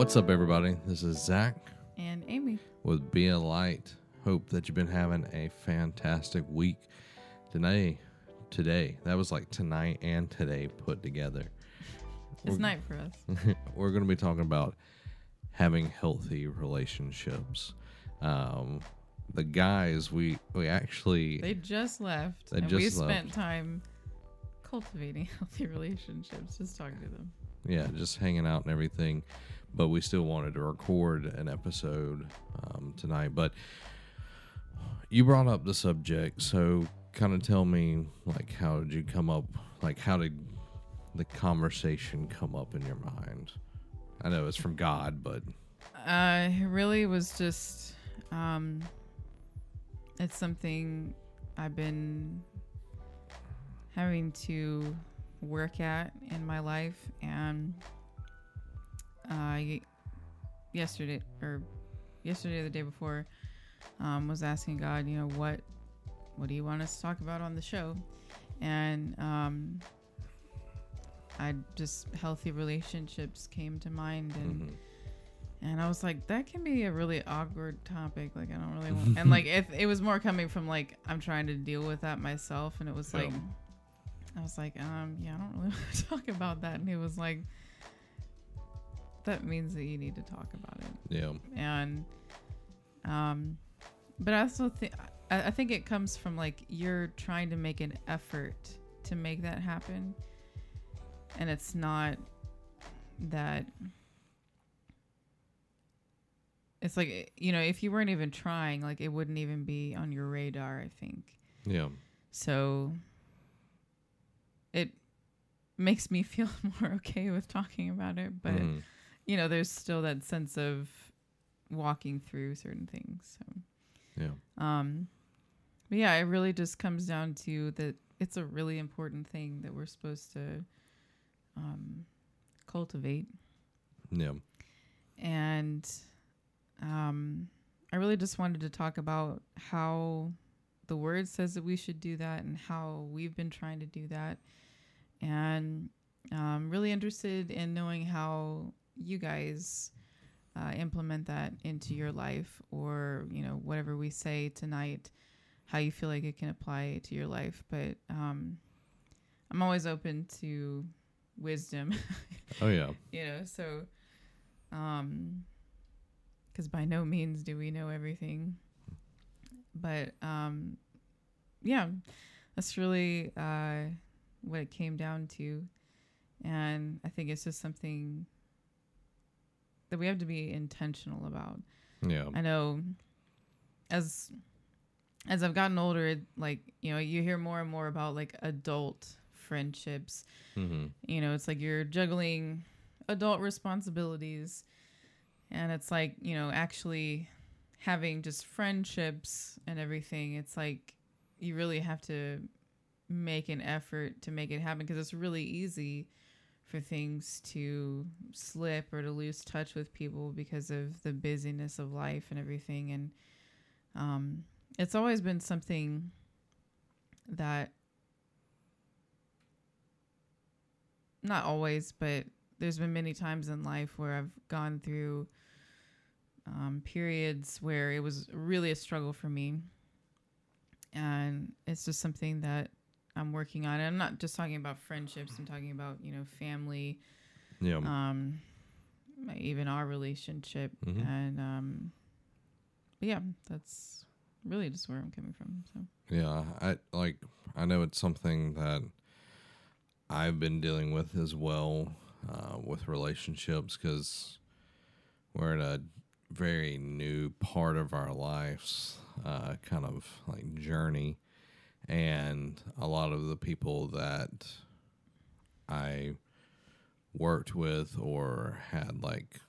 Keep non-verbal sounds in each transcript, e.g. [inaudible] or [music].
What's up, everybody? This is Zach and Amy. with Be a Light. Hope that you've been having a fantastic week. Today, today, that was like tonight and today put together. It's night for us. [laughs] We're going to be talking about having healthy relationships. Um, the guys, we we actually They just left, They and we just spent time cultivating [laughs] healthy relationships, just talking to them. yeah, just hanging out and everything. But we still wanted to record an episode um, tonight. But you brought up the subject, so kind of tell me, like, how did you come up? Like, how did the conversation come up in your mind? I know it's from God, but Uh, it really was just, um, it's something I've been having to work at in my life, and I yesterday or yesterday or the day before um, was asking God, you know, what what do you want us to talk about on the show, and um, I just healthy relationships came to mind and. mhm. And I was like, that can be a really awkward topic. Like, I don't really want. [laughs] and like, if it was more coming from like, I'm trying to deal with that myself, and it was like, I was like, um, yeah, I don't really [laughs] want to talk about that. And he was like, that means that you need to talk about it. yeah, And, um, but I also think I, I think it comes from like you're trying to make an effort to make that happen, and it's not that it's like you know if you weren't even trying like it wouldn't even be on your radar i think yeah, so it makes me [laughs] feel more okay with talking about it but mhm. You know there's still that sense of walking through certain things so. Yeah, um but yeah it really just comes down to that it's a really important thing that we're supposed to um cultivate. Yeah, and um, I really just wanted to talk about how the word says that we should do that and how we've been trying to do that. And I'm really interested in knowing how you guys uh, implement that into your life or, you know, whatever we say tonight, how you feel like it can apply to your life. But um, I'm always open to wisdom. Oh yeah, [laughs] you know so um because by no means do we know everything. But um yeah that's really uh what it came down to. And i think it's just something that we have to be intentional about yeah, I know as as I've gotten older, it, like you know, you hear more and more about like adult friendships. hmm You know, it's like you're juggling adult responsibilities, and it's like you know, actually having just friendships and everything. It's like you really have to make an effort to make it happen because it's really easy for things to slip or to lose touch with people because of the busyness of life and everything. And um, it's always been something that not always but there's been many times in life where i've gone through um, periods where it was really a struggle for me. And it's just something that i'm working on and i'm not just talking about friendships. I'm talking about you know family yeah, um even our relationship. Mhm. and um but yeah that's really just where i'm coming from so. Yeah, I like I know it's something that I've been dealing with as well uh, with relationships because we're in a very new part of our lives, uh, kind of like journey, and a lot of the people that I worked with or had like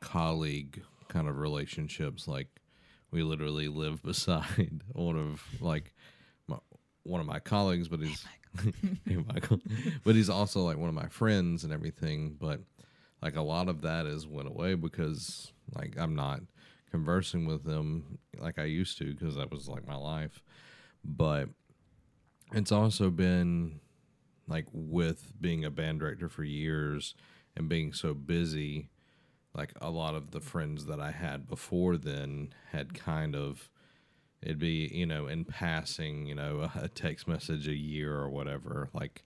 colleague kind of relationships like we literally live [laughs] beside one of like my, one of my colleagues but he's oh [laughs] hey Michael. But he's also like one of my friends and everything but like a lot of that is went away because like I'm not conversing with them like I used to because that was like my life but it's also been like with being a band director for years and being so busy like a lot of the friends that I had before then had kind of it'd be you know in passing you know [laughs] a text message a year or whatever like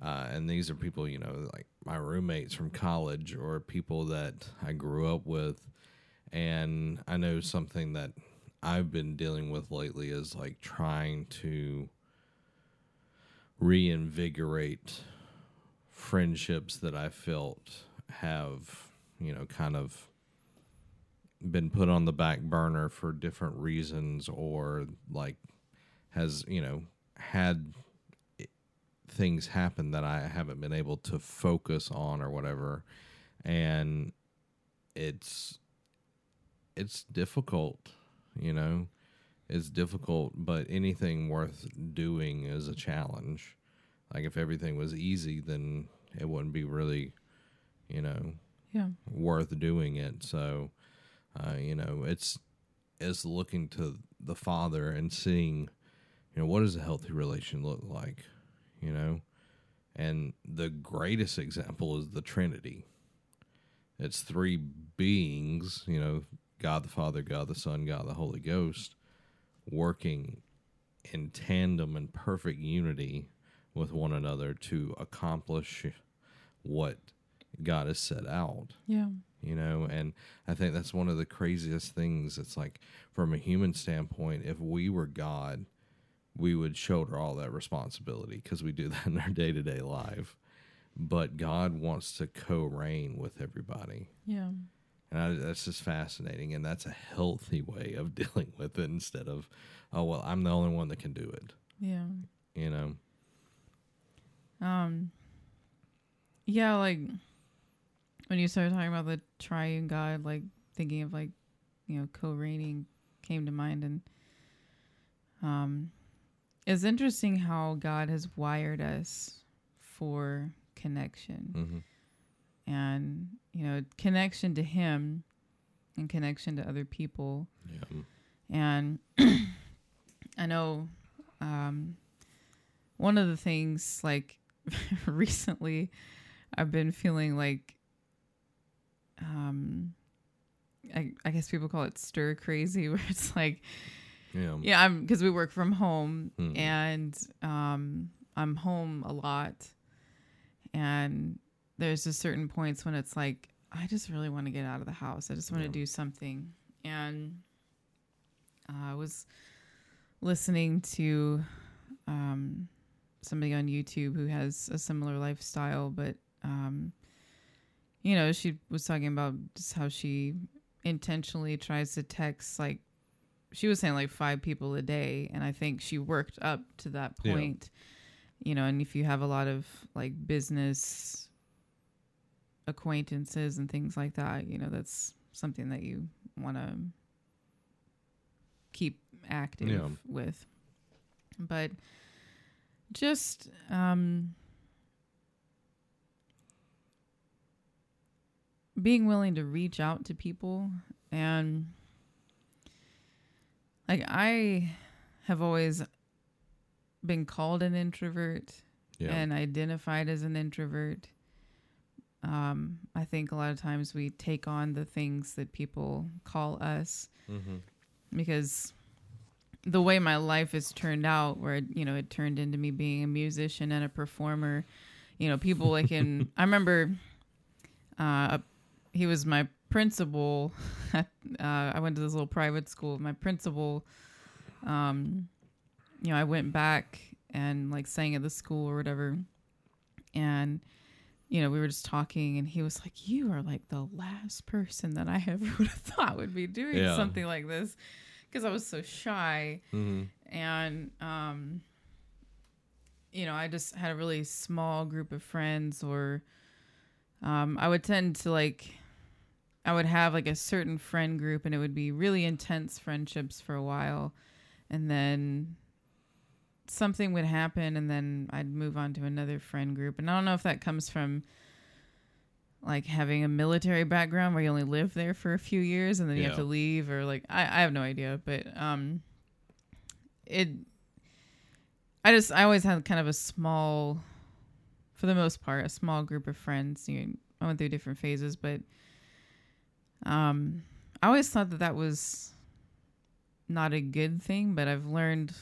uh, and these are people you know like my roommates from college or people that I grew up with. And I know something that I've been dealing with lately is like trying to reinvigorate friendships that I felt have, you know, kind of been put on the back burner for different reasons or like has, you know, had things happen that I haven't been able to focus on or whatever. And it's it's difficult, you know. It's difficult, but anything worth doing is a challenge. Like if everything was easy, then it wouldn't be really, you know, Yeah. worth doing it. So, uh, you know, it's it's looking to the Father and seeing, you know, what does a healthy relation look like, you know, and the greatest example is the Trinity. It's three beings, you know, God the Father, God the Son, God the Holy Ghost, working in tandem and perfect unity with one another to accomplish what God has set out Yeah. you know and i think that's one of the craziest things it's like from a human standpoint if we were god we would shoulder all that responsibility because we do [laughs] that in our day-to-day life but god wants to co-reign with everybody Yeah. And I, that's just fascinating and that's a healthy way of [laughs] dealing with it instead of oh well i'm the only one that can do it Yeah. you know Um Yeah, like when you started talking about the triune God, like thinking of like, you know, co reigning came to mind and um it's interesting how God has wired us for connection mm-hmm. And you know, connection to him and connection to other people. yeah And [clears throat] I know um, one of the things, like [laughs] recently, I've been feeling like, um, I, I guess people call it stir crazy, [laughs] where it's like, yeah yeah, I'm because we work from home Mhm. and um, I'm home a lot, and there's just certain points when it's like I just really want to get out of the house. I just want to do something, and uh, I was listening to um, somebody on YouTube who has a similar lifestyle, but um, you know, she was talking about just how she intentionally tries to text like she was saying like five people a day and i think she worked up to that Yeah. point you know and if you have a lot of like business acquaintances and things like that you know that's something that you want to keep active Yeah. with but just um being willing to reach out to people and like I have always been called an introvert yeah and identified as an introvert. Um, I think a lot of times we take on the things that people call us mm-hmm. because the way my life has turned out, where it, you know it turned into me being a musician and a performer, you know, people like in [laughs] I remember, uh, he was my principal. [laughs] At, uh, I went to this little private school. My principal, um, you know, I went back and like sang at the school or whatever, and you know, we were just talking, and he was like, "You are like the last person that I [laughs] ever would have thought would be doing Yeah. something like this," because I was so shy, Mm-hmm. and um, you know, I just had a really small group of friends, or um, I would tend to like, I would have like a certain friend group, and it would be really intense friendships for a while, and then something would happen and then I'd move on to another friend group. And I don't know if that comes from like having a military background where you only live there for a few years and then you have to leave or like I, I have no idea. But um it I just I always had kind of a small for the most part, a small group of friends. You know, I went through different phases, but Um, I always thought that that was not a good thing, but I've learned,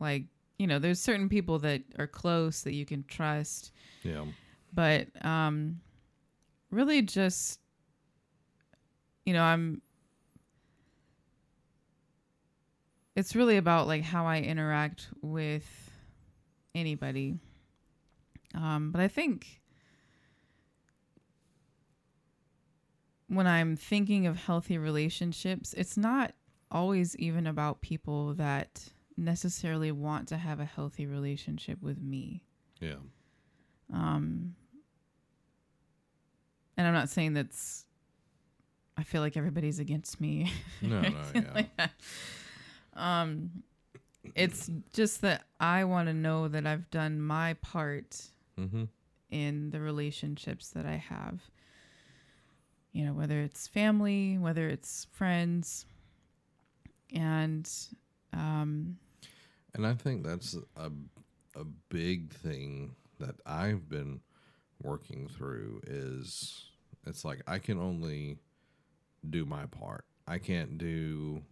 like, you know, there's certain people that are close that you can trust, Yeah. but um, really just, you know, I'm. It's really about like how I interact with anybody. Um, but I think when I'm thinking of healthy relationships, it's not always even about people that necessarily want to have a healthy relationship with me. Yeah. Um, and I'm not saying that's. I feel like everybody's against me. No, no, [laughs] yeah. like that. Um, it's just that I want to know that I've done my part mm-hmm. in the relationships that I have. You know, whether it's family, whether it's friends, and um, And I think that's a a big thing that I've been working through is it's like I can only do my part. I can't do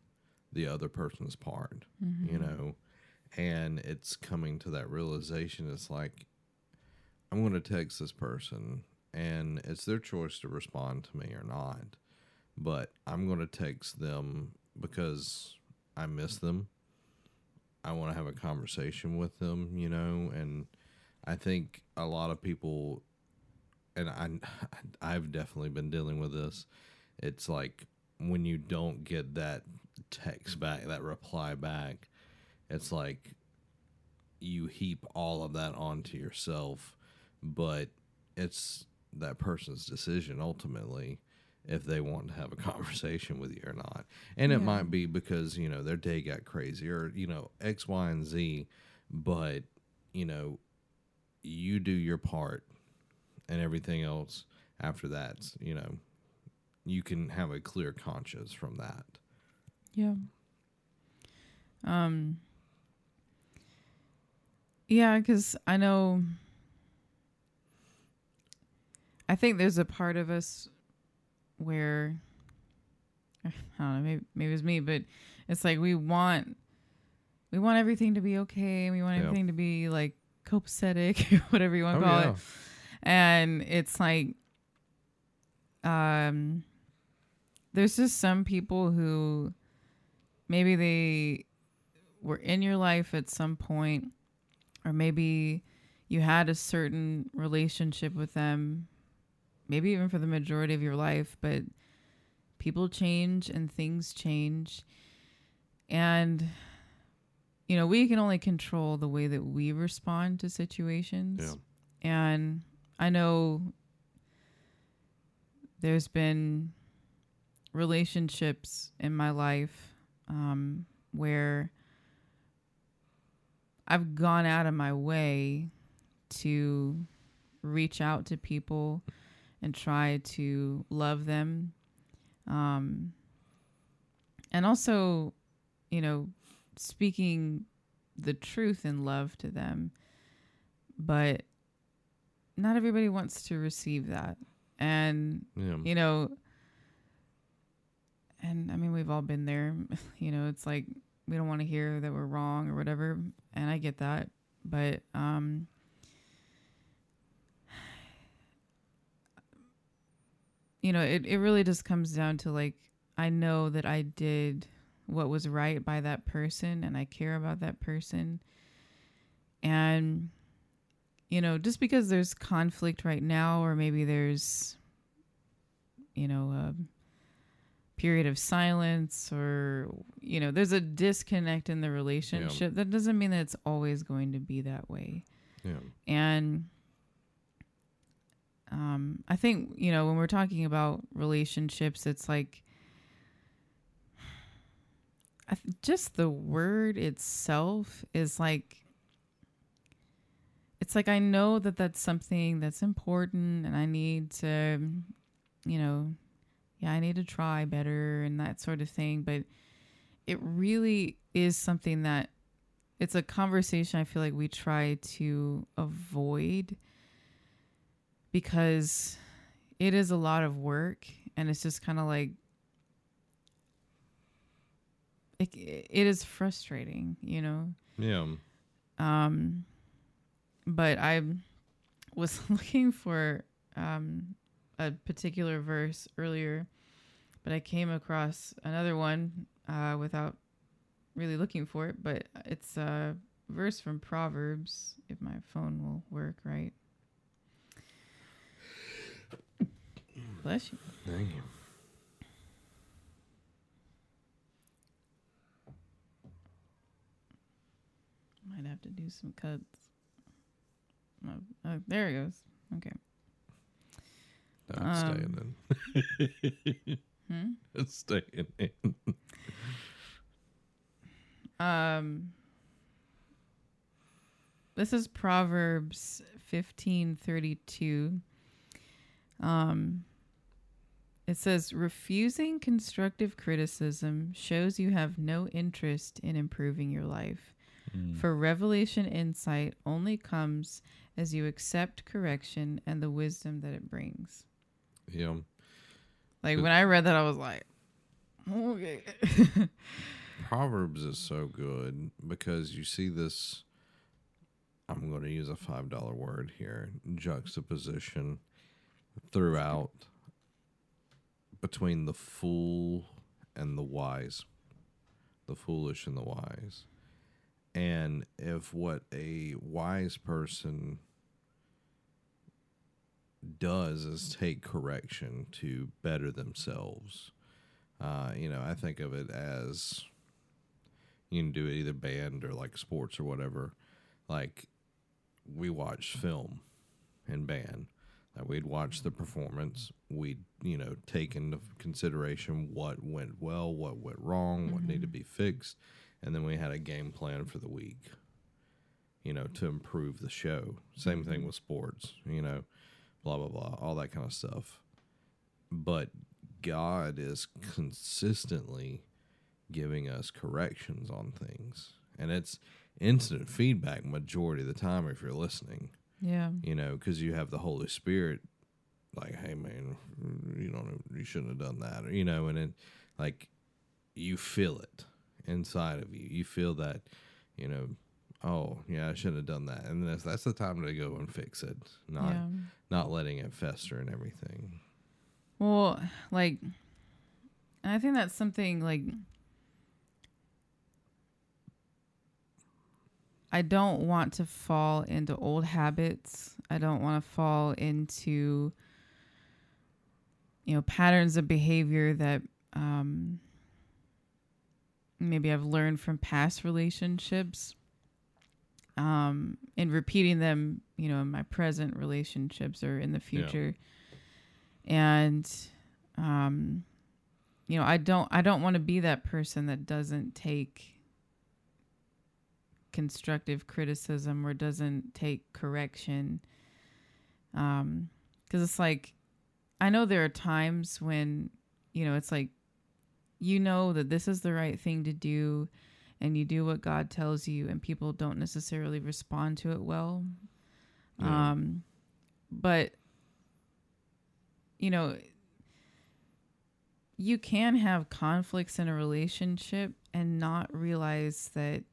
the other person's part, mm-hmm. you know. And it's coming to that realization it's like I'm going to text this person and it's their choice to respond to me or not. But I'm going to text them because I miss them. I want to have a conversation with them, you know, and I think a lot of people and I [laughs] I've definitely been dealing with this. It's like when you don't get that text back, that reply back, it's like you heap all of that onto yourself, but it's that person's decision ultimately if they want to have a [laughs] conversation with you or not. And it Yeah. might be because, you know, their day got crazy or, you know, X, Y, and Z, but, you know, you do your part and everything else after that, you know, you can have a clear conscience from that. Yeah. Um. Yeah, because I know. I think there's a part of us where [laughs] I don't know, maybe maybe it's me, but it's like we want we want everything to be okay. We want Yeah. everything to be like copacetic, [laughs] whatever you want to call it and it's like um there's just some people who maybe they were in your life at some point or maybe you had a certain relationship with them maybe even for the majority of your life but people change and things change and you know we can only control the way that we respond to situations Yeah. and I know there's been relationships in my life um, where I've gone out of my way to reach out to people and try to love them. Um, and also, you know, speaking the truth in love to them. But not everybody wants to receive that. And, Yeah. you know, and I mean, we've all been there. [laughs] You know, it's like we don't want to hear that we're wrong or whatever. And I get that. But, um, you know, it, it really just comes down to like, I know that I did what was right by that person and I care about that person. And, you know, just because there's conflict right now, or maybe there's, you know, a period of silence, or, you know, there's a disconnect in the relationship, that doesn't mean that it's always going to be that way. Yeah. And um, I think, you know, when we're talking about relationships, it's like th- just the word itself is like, it's like I know that that's something that's important and I need to, you know, yeah, I need to try better and that sort of thing. But it really is something that it's a conversation I feel like we try to avoid because it is a lot of work and it's just kind of like it, it is frustrating, you know. Yeah. Um, but I was [laughs] looking for um, a particular verse earlier, but I came across another one uh, without really looking for it. But it's a verse from Proverbs, if my phone will work right. Bless you. Thank you. Might have to do some cuts. Oh, oh, there it goes. Okay. That's Um, staying in. [laughs] Hmm? It's staying in. Um, this is Proverbs fifteen thirty two. Um, it says, refusing constructive criticism shows you have no interest in improving your life. Hmm. For revelation insight only comes as you accept correction and the wisdom that it brings. Yeah. Like But- when I read that, I was like, okay. [laughs] Proverbs is so good because you see this. I'm going to use a five dollar word here juxtaposition throughout between the fool and the wise, the foolish and the wise. And if what a wise person does is take correction to better themselves, uh, you know, I think of it as you can do it either band or like sports or whatever. Like we watch film and band. Like we'd watch the performance. We'd, you know, take into consideration what went well, what went wrong, what mm-hmm. needed to be fixed. And then we had a game plan for the week, you know, to improve the show. Same thing mm-hmm. with sports, you know, blah, blah, blah, all that kind of stuff. But God is consistently giving us corrections on things. And it's instant feedback majority of the time if you're listening, yeah. you know, because you have the Holy Spirit like, hey man, you don't you shouldn't have done that. Or, you know, and it like you feel it inside of you. You feel that, you know, oh yeah, I shouldn't have done that. And that's that's the time to go and fix it. Not yeah. not letting it fester and everything. Well, like, and I think that's something like I don't want to fall into old habits. I don't want to fall into you know patterns of behavior that um maybe I've learned from past relationships um and repeating them, you know, in my present relationships or in the Yeah. future. And um you know, I don't I don't want to be that person that doesn't take constructive criticism or doesn't take correction. Um cuz it's like I know there are times when you know, it's like you know that this is the right thing to do and you do what God tells you and people don't necessarily respond to it well. Yeah. Um but you know you can have conflicts in a relationship and not realize that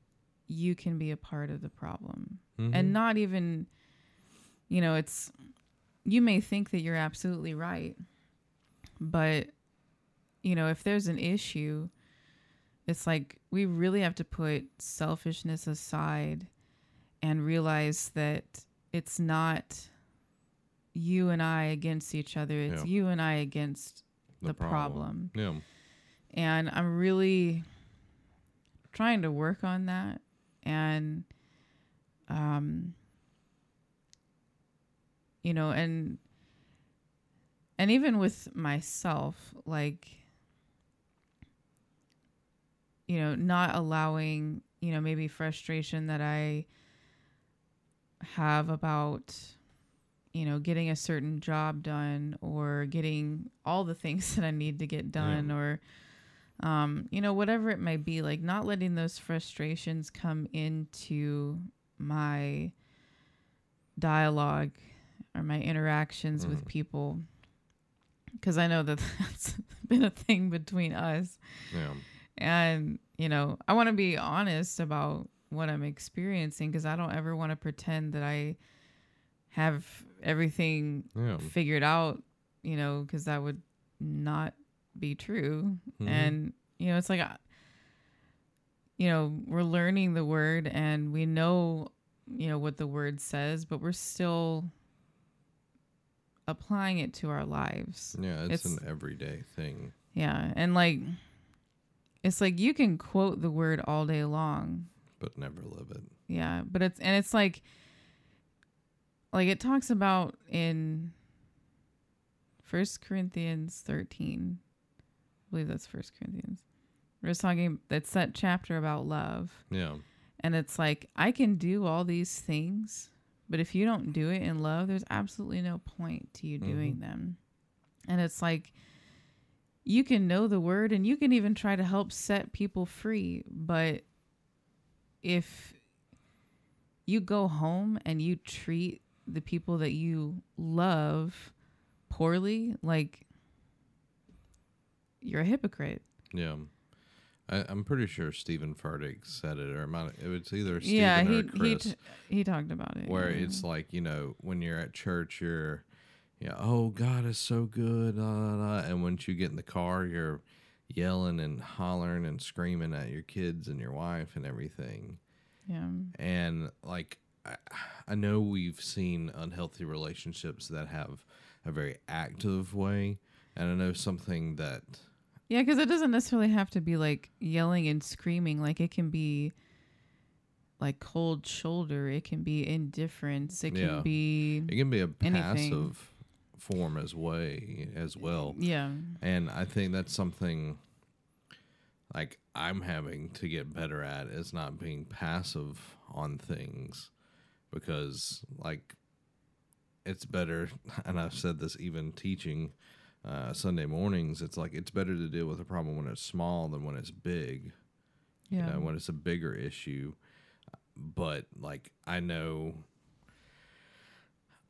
you can be a part of the problem Mhm. and not even you know it's you may think that you're absolutely right but you know if there's an issue it's like we really have to put selfishness aside and realize that it's not you and I against each other it's Yeah. you and I against the, problem. Yeah. and I'm really trying to work on that and um you know and and even with myself like you know not allowing you know maybe frustration that I have about you know getting a certain job done or getting all the things [laughs] that I need to get done or um you know whatever it might be like not letting those frustrations come into my dialogue or my interactions with Mhm. people because I know that [laughs] that's been a thing between us. Yeah. And, you know, I want to be honest about what I'm experiencing because I don't ever want to pretend that I have everything Yeah. figured out, you know, because that would not be true. Mhm. And, you know, it's like, uh, you know, we're learning the word and we know, you know, what the word says, but we're still applying it to our lives. Yeah, it's, It's- an everyday thing. Yeah. And like, it's like you can quote the word all day long. but never live it. Yeah. But it's, and it's like, like it talks about in First Corinthians 13. I believe that's First Corinthians. We're just talking, it's that chapter about love. Yeah. And it's like, I can do all these things, but if you don't do it in love, there's absolutely no point to you mm-hmm. doing them. And it's like, you can know the word and you can even try to help set people free. But if you go home and you treat the people that you love poorly, like, you're a hypocrite. Yeah. I, I'm pretty sure Stephen Furtick said it, or it might, it was either Stephen yeah, or he he Chris, t- he talked about it. where yeah. it's like you know when you're at church, you're, yeah, oh God is so good, and once you get in the car, you're yelling and hollering and screaming at your kids and your wife and everything. yeah. and like I, I know we've seen unhealthy relationships that have a very active way and i know something that Yeah, because it doesn't necessarily have to be like yelling and screaming. Like it can be like cold shoulder. It can be indifference. It Yeah. can be it can be a Anything. passive form as way as well yeah, and i think that's something like i'm having to get better at is not being passive on things because like it's better [laughs] and i've said this even teaching uh, sunday mornings it's like it's better to deal with a problem when it's small than when it's big yeah, you know when it's a bigger issue. But like i know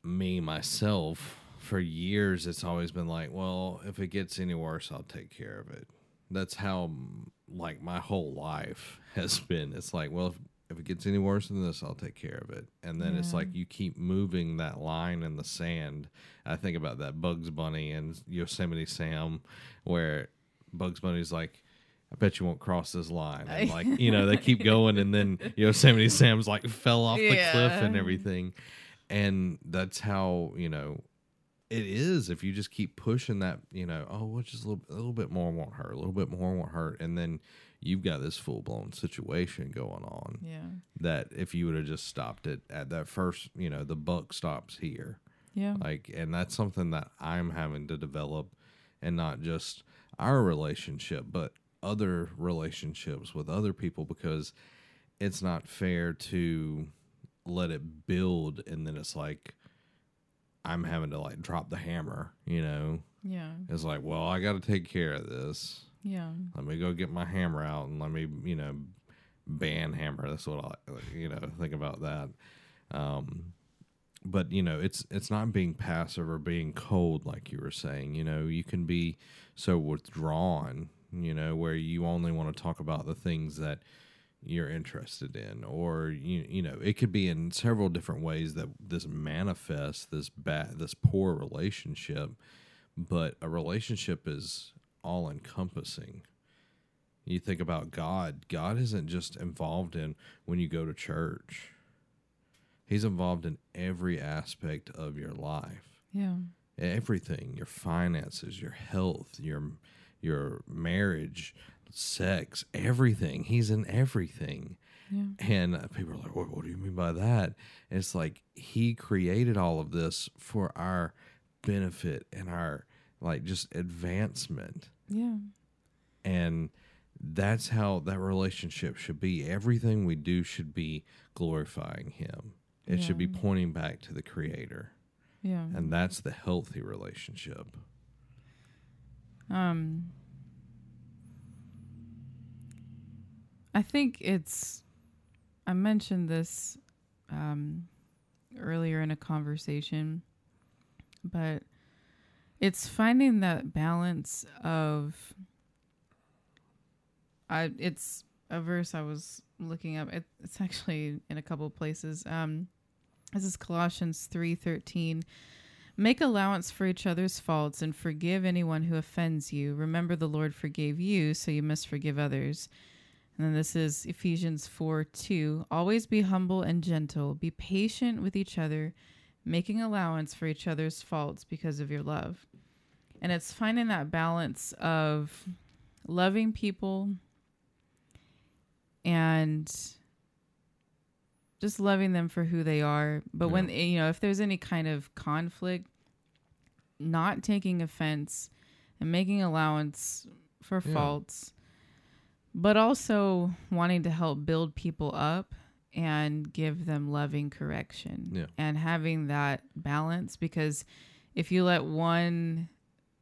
me myself for years it's always been like well if it gets any worse i'll take care of it. That's how like my whole life [laughs] has been. It's like well if, if it gets any worse than this i'll take care of it and then it's like you keep moving that line in the sand i think about that bugs bunny and yosemite sam where bugs bunny's like I bet you won't cross this line. And like, you know, they keep going and then [laughs] Yosemite Sam's like fell off the cliff and everything. And that's how, you know, it is if you just keep pushing that, you know, oh, well, just a little, a little bit more won't hurt, a little bit more won't hurt. And then you've got this full blown situation going on yeah, that if you would have just stopped it at that first, you know, the buck stops here. Yeah, like and that's something that i'm having to develop and not just our relationship but other relationships with other people because it's not fair to let it build and then it's like i'm having to like drop the hammer you know? Yeah, it's like well i got to take care of this yeah, let me go get my hammer out and let me you know ban hammer. That's what i you know think about that. Um but you know it's it's not being passive or being cold like you were saying. You know you can be so withdrawn you know where you only want to talk about the things that you're interested in or you you know it could be in several different ways that this manifests this bad this poor relationship. But a relationship is all encompassing you think about God. God isn't just involved in when you go to church. He's involved in every aspect of your life. Yeah, everything. Your finances your health your your marriage sex everything. He's in everything. Yeah, and uh, people are like what, what do you mean by that? And it's like he created all of this for our benefit and our like just advancement. Yeah, and that's how that relationship should be. Everything we do should be glorifying him. It should be pointing back to the creator. Yeah. and that's the healthy relationship. Um, I think it's. I mentioned this um, earlier in a conversation, but it's finding that balance of I it's a verse I was looking up. It, it's actually in a couple of places. Um, this is Colossians three thirteen. Make allowance for each other's faults and forgive anyone who offends you. Remember, the Lord forgave you, so you must forgive others. And then this is Ephesians 4 2. Always be humble and gentle. Be patient with each other, making allowance for each other's faults because of your love. And it's finding that balance of loving people and just loving them for who they are. But when, you know, if there's any kind of conflict, not taking offense and making allowance for Yeah. faults, but also wanting to help build people up and give them loving correction Yeah. and having that balance because if you let one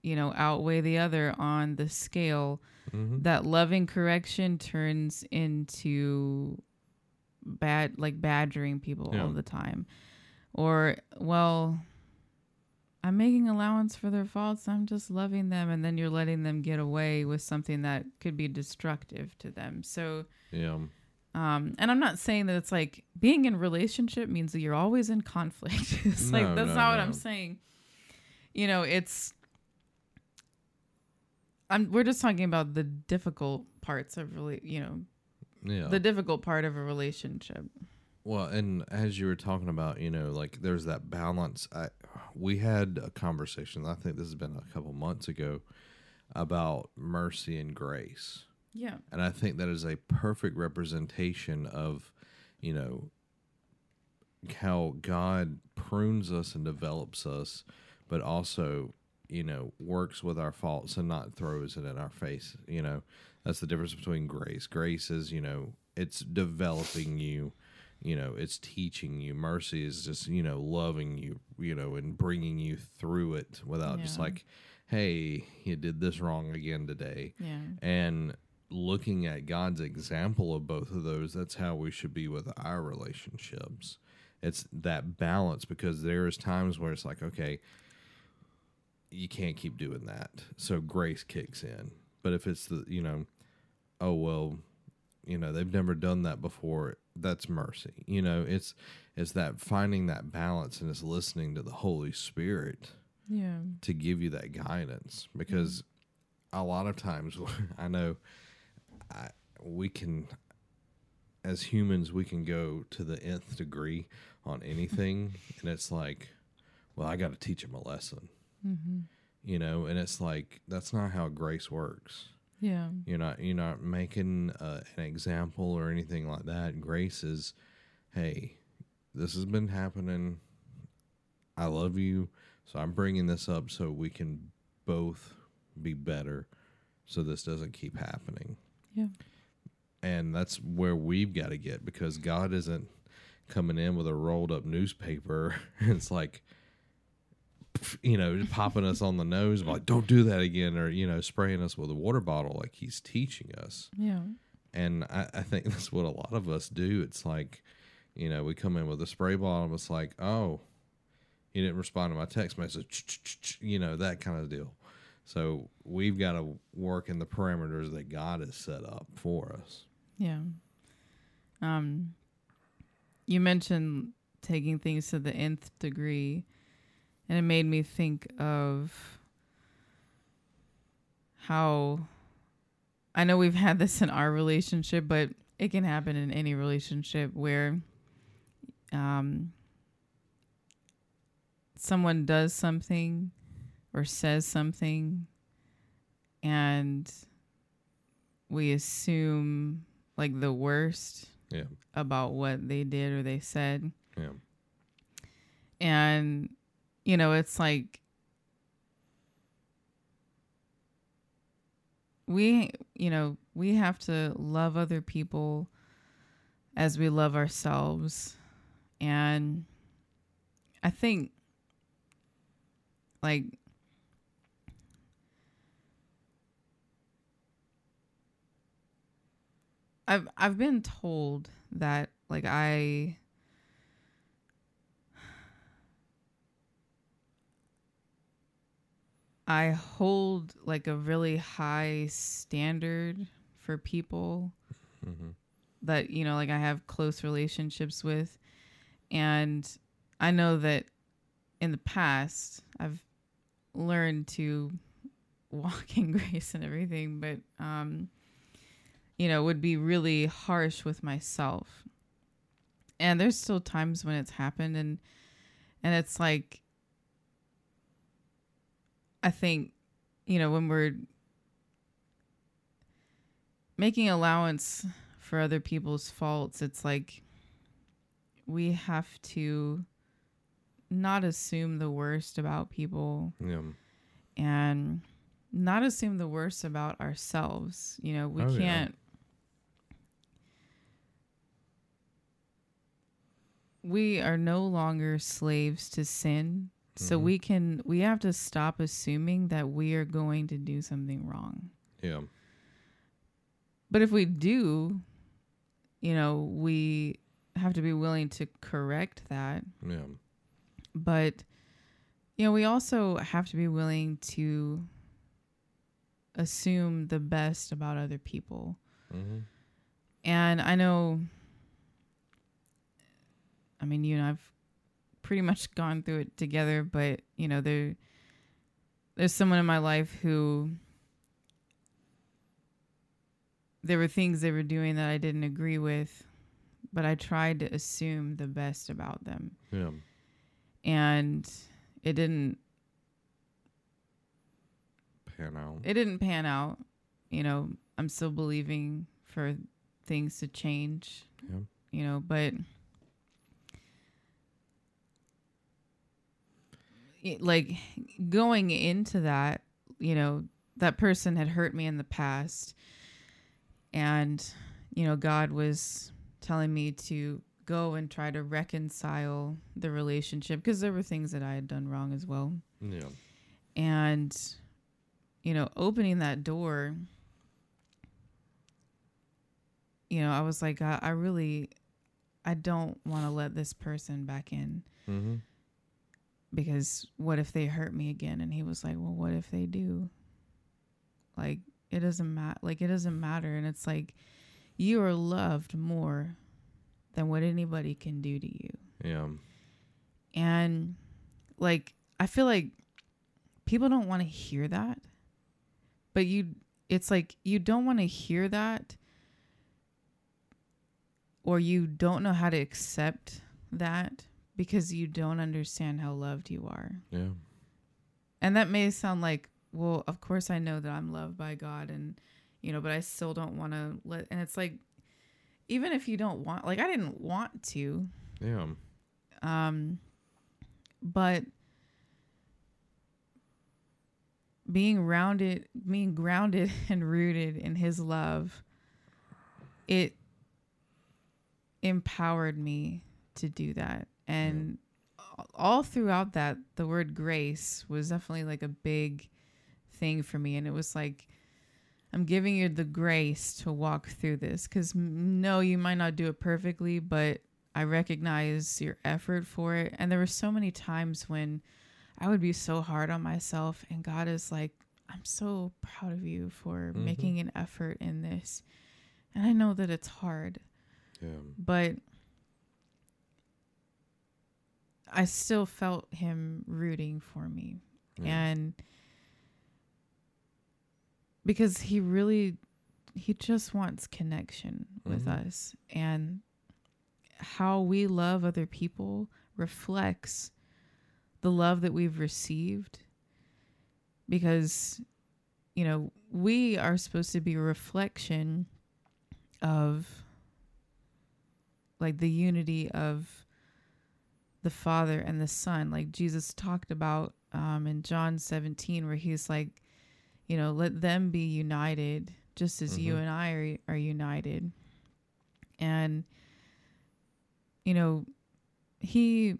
you know outweigh the other on the scale Mm-hmm. that loving correction turns into bad like badgering people Yeah. all the time or well i'm making allowance for their faults i'm just loving them and then you're letting them get away with something that could be destructive to them so Yeah. Um and i'm not saying that it's like being in relationship means that you're always in conflict [laughs] it's No, like that's no, not what i'm saying you know it's I'm, we're just talking about the difficult parts of really, you know, Yeah. the difficult part of a relationship. Well, and as you were talking about, you know, like there's that balance. I we had a conversation. I think this has been a couple months ago about mercy and grace, Yeah. and I think that is a perfect representation of, you know, how God prunes us and develops us, but also, you know, works with our faults and not throws it in our face. You know, that's the difference between grace. Grace is, you know, it's developing you you know it's teaching you mercy is just you know loving you you know and bringing you through it without just like hey you did this wrong again today Yeah. and looking at god's example of both of those that's how we should be with our relationships. It's that balance because there's times where it's like okay you can't keep doing that. So grace kicks in. But if it's the you know oh well you know they've never done that before that's mercy. You know it's it's that finding that balance and it's listening to the holy spirit Yeah. to give you that guidance. Because mm-hmm. a lot of times [laughs] i know I, we can as humans we can go to the nth degree on anything and it's like well i got to teach him a lesson Mm-hmm. you know and it's like that's not how grace works Yeah. you're not you're not making uh, an example or anything like that. Grace is, hey, this has been happening. I love you, so I'm bringing this up so we can both be better, so this doesn't keep happening. Yeah. And that's where we've got to get because God isn't coming in with a rolled up newspaper. [laughs] it's like, you know, popping us on the nose, like, don't do that again, or, you know, spraying us with a water bottle like he's teaching us. Yeah. And I, I think [laughs] that's what a lot of us do. It's like, you know, we come in with a spray bottle, and it's like, oh, he didn't respond to my text message, [laughs] you know, that kind of deal. So we've got to work in the parameters that God has set up for us. Yeah. Um you mentioned taking things to the nth degree and it made me think of how I know we've [laughs] had this in our relationship, but it can happen in any relationship where um someone does something or says something and we assume like the worst Yeah. about what they did or they said Yeah. and you know it's like we you know we have to love other people as we love ourselves and i think like i've i've been told that like i I hold like a really high standard for people Mhm. that you know like I have close relationships with and I know that in the past I've learned to walk [laughs] in grace and everything but um you know would be really harsh with myself. And there's still times when it's happened and and it's like I think you know when we're making allowance for other people's faults it's like we have to not assume the worst about people Yeah. and not assume the worst about ourselves. You know we Oh, can't we are no longer slaves to sin so Mhm. we can we have to stop assuming that we are going to do something wrong Yeah. but if we do you know we have to be willing to correct that Yeah. but you know we also have to be willing to assume the best about other people hmm and i know i mean you and i've pretty much [laughs] gone through it together but you know there there's someone in my life who there were things they were doing that i didn't agree with but i tried to assume the best about them Yeah. and it didn't Pan out. it didn't pan out you know i'm still believing for things to change Yeah. you know but like going into that you know that person had hurt me in the past and you know god was telling me to go and try to reconcile the relationship because there were things that i had done wrong as well Yeah. and you know opening that door you know i was like i, I really i don't want to let this person back in Mm-hmm. Because what if they hurt me again? And he was like well what if they do? Like it doesn't matter like it doesn't matter. And it's like you are loved more than what anybody can do to you. Yeah. and like i feel like people don't want to hear that but you it's like you don't want to hear that or you don't know how to accept that because you don't understand how loved you are Yeah. and that may sound like well of course i know that i'm loved by god and you know but i still don't want to let and it's like even if you don't want like i didn't want to Yeah. um but being rounded being grounded [laughs] and rooted in his love it empowered me to do that and all throughout that the word grace was definitely like a big thing for me. And it was like i'm giving you the grace to walk through this. Because no you might not do it perfectly but i recognize your effort for it. And there were so many times when i would be so hard on myself and god is like i'm so proud of you for Mhm. making an effort in this. And i know that it's hard. Yeah. but I still felt him rooting for me. And because he really he just wants connection with Mhm. us and how we love other people reflects the love that we've received because you know we are supposed to be a reflection of like the unity of the father and the son like jesus talked about um, in john 17 where he's like you know let them be united just as you Mhm. and i are, are united and you know he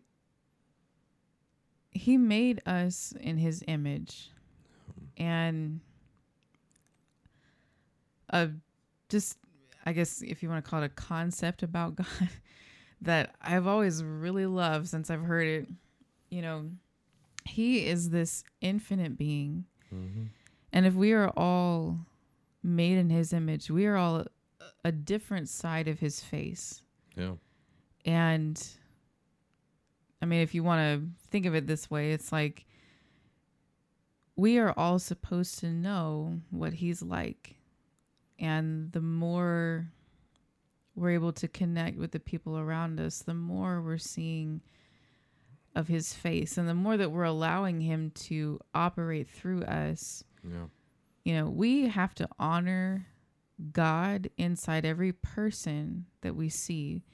he made us in his image and a just i guess if you want to call it a concept about [laughs] god that i've always really loved since i've heard it you know he is this infinite being Mm-hmm. And if we are all made in his image, we are all a different side of his face. Yeah. And I mean, if you want to think of it this way, it's like we are all supposed to know what he's like. And the more we're able to connect with the people around us, the more we're seeing of his face and the more that we're allowing him to operate through us. Yeah. You know, we have to honor God inside every person that we see.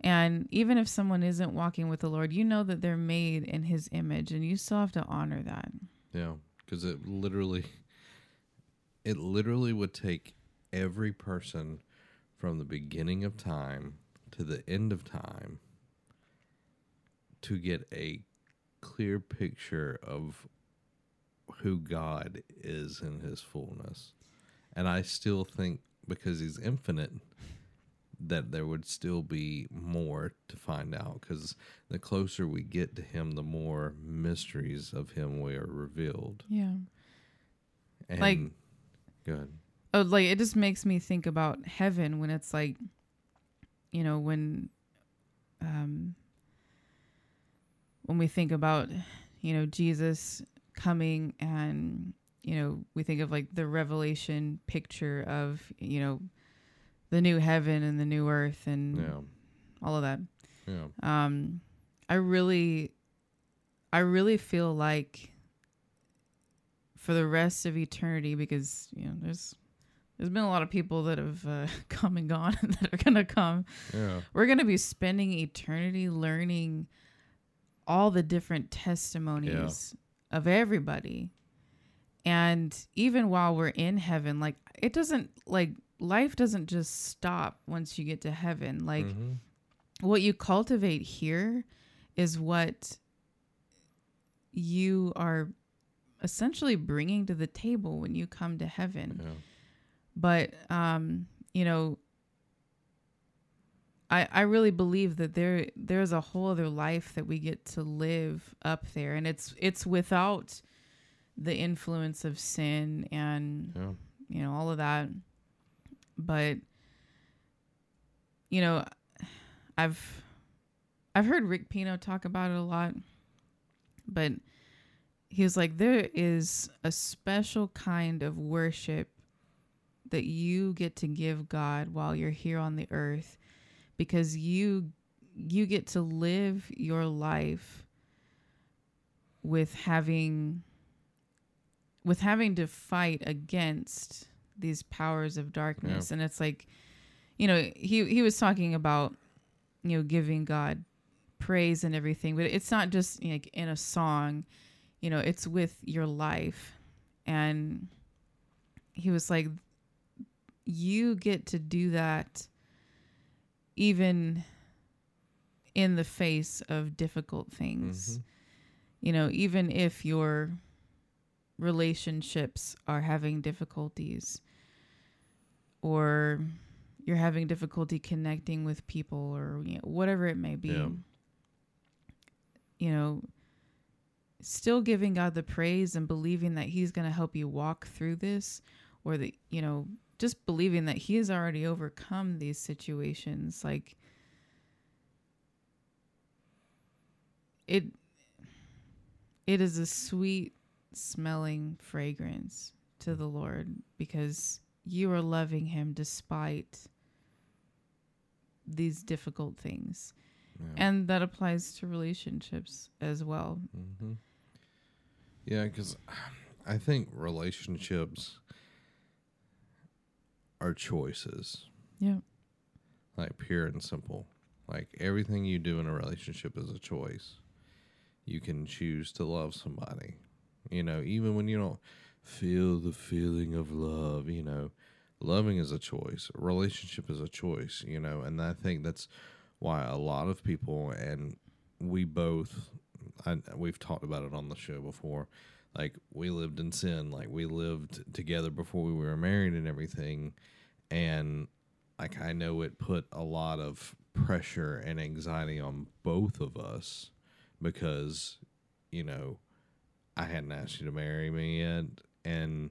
And even if someone isn't walking with the Lord, you know that they're made in his image and you still have to honor that. Yeah, because it literally, it literally would take every person from the beginning of time to the end of time to get a clear picture of who God is in his fullness. And I still think because he's infinite that there would still be more to find out because the closer we get to him the more mysteries of him we are revealed Yeah. and Like- good Oh, like it just makes me think about heaven when it's like, you know, when, um, when we think about, you know, Jesus coming and, you know, we think of like the revelation picture of, you know, the new heaven and the new earth and yeah all of that. yeah Um, I really, I really feel like for the rest of eternity, because you know, there's there's been a lot of people that have uh, [laughs] come and gone [laughs] and that are gonna come. yeah We're gonna be spending eternity learning all the different testimonies of everybody. And even while we're in heaven, like it doesn't like life doesn't just stop once you get to heaven. Like Mhm. what you cultivate here is what you are essentially bringing to the table when you come to heaven yeah but um you know i i really believe that there there's a whole other life that we get to live up there. And it's it's without the influence of sin and yeah. you know all of that. But you know i've i've heard rick pino talk about it a lot. But he was like there is a special kind of worship that you get to give god while you're here on the earth because you you get to live your life with having with having to fight against these powers of darkness. And it's like you know he he was talking about you know giving god praise and everything but it's not just like in a song you know it's with your life. And he was like you get to do that even in the face of difficult things Mhm. you know even if your relationships are having difficulties or you're having difficulty connecting with people or you know, whatever it may be Yeah. you know still giving God the praise and believing that he's going to help you walk through this or that you know just believing that he has already overcome these situations like it it is a sweet smelling fragrance to the Lord because you are loving him despite these difficult things. yeah. And that applies to relationships as well. hmm Yeah, because I think relationships are choices, Yeah. like pure and simple. Like everything you do in a relationship is a choice. You can choose to love somebody, you know, even when you don't feel the feeling of love, you know, loving is a choice. A relationship is a choice, you know, and I think that's why a lot of people and we both I, we've talked about it on the show before like we lived in sin like we lived together before we were married and everything and like i know it put a lot of pressure and anxiety on both of us because you know I hadn't asked you to marry me yet, and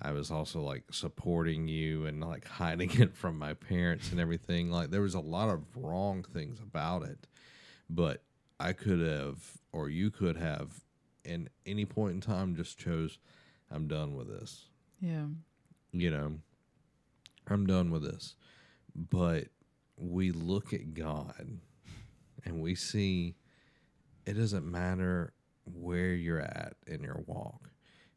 I was also like supporting you and like [laughs] hiding it from my parents and everything. Like there was a lot of wrong things about it, but I could have, or you could have, in any point in time, just chose, I'm done with this. Yeah. You know, I'm done with this. But we look at God and we see it doesn't matter where you're at in your walk.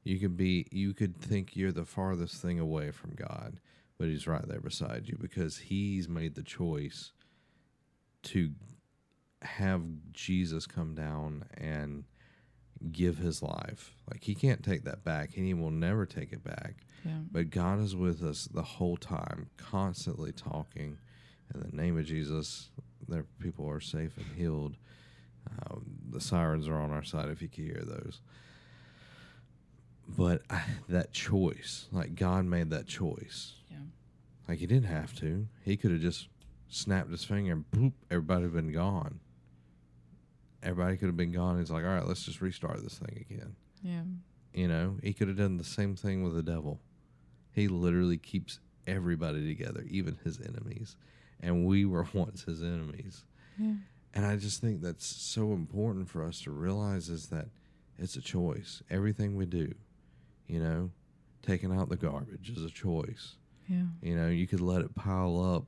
You could be you could think you're the farthest thing away from God, but he's right there beside you because he's made the choice to have Jesus come down and give his life. Like he can't take that back and he will never take it back. Yeah. But God is with us the whole time, constantly talking. In the name of Jesus, their people are safe and healed. Um, the sirens are on our side if you can hear those. But I, that choice, like God made that choice. Yeah. Like he didn't have to. He could have just snapped his finger and boop, everybody would have been gone. Everybody could have been gone. He's like, all right, let's just restart this thing again. Yeah. You know, he could have done the same thing with the devil. He literally keeps everybody together, even his enemies. And we were [laughs] once his enemies. Yeah. And I just think that's so important for us to realize is that it's a choice. Everything we do, you know, taking out the garbage is a choice. Yeah. You know, you could let it pile up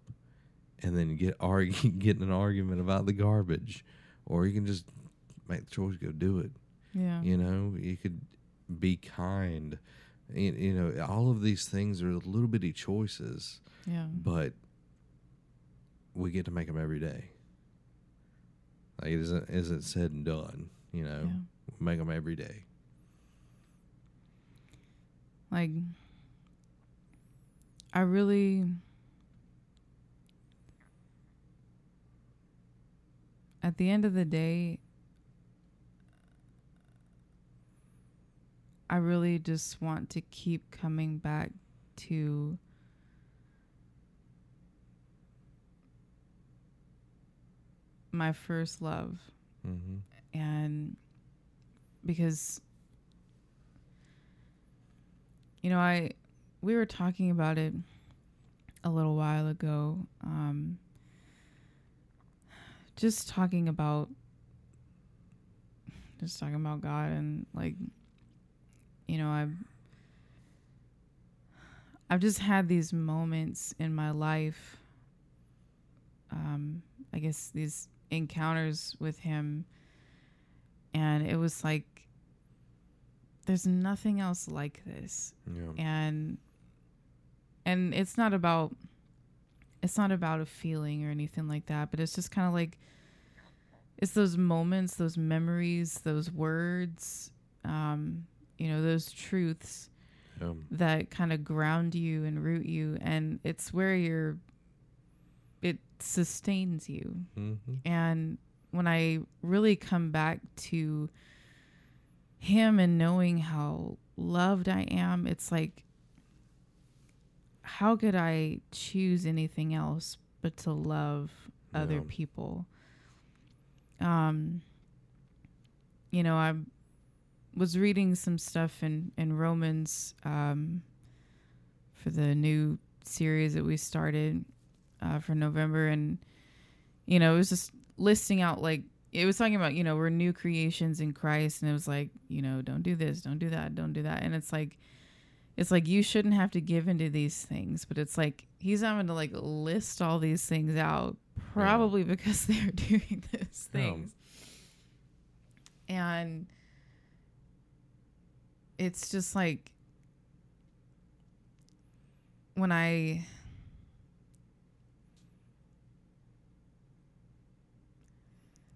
and then get argue, [laughs] get in an argument about the garbage, or you can just make the choice, go do it. Yeah. You know, you could be kind. You, you know, all of these things are little bitty choices, Yeah. but we get to make them every day. Like it isn't isn't said and done. You know, Yeah. make them every day. Like, I really. At the end of the day, I really just want to keep coming back to my first love Mm-hmm. and because you know i we were talking about it a little while ago um just talking about just talking about god and like you know i've i've just had these moments in my life um i guess these encounters with him and it was like there's nothing else like this Yeah. and and it's not about it's not about a feeling or anything like that but it's just kind of like it's those moments those memories those words um you know those truths Yeah. that kind of ground you and root you and it's where you're it sustains you Mm-hmm. and when I really come back to him and knowing how loved I am, it's like, how could I choose anything else but to love other Yeah. people? Um, you know, I was reading some stuff in, in Romans um, for the new series that we started uh, for November. And, you know, it was just listing out like it was talking about you know we're new creations in Christ and it was like you know don't do this don't do that don't do that and it's like it's like you shouldn't have to give into these things but it's like he's having to like list all these things out probably [laughs] because they're doing Yeah. things and it's just like when I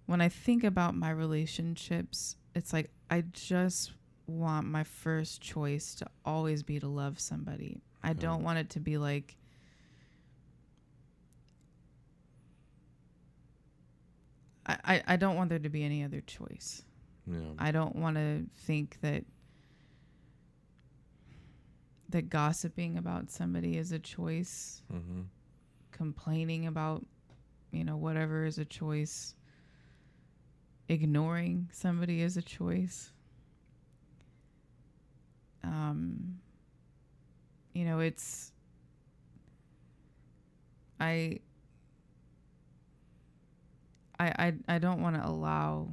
when I think about my relationships, it's like I just want my first choice to always be to love somebody. I Yeah. don't want it to be like I, I, I don't want there to be any other choice. Yeah. I don't want to think that that gossiping about somebody is a choice, mm-hmm. complaining about you know whatever is a choice, ignoring somebody is a choice. Um, you know, it's I I I, I don't want to allow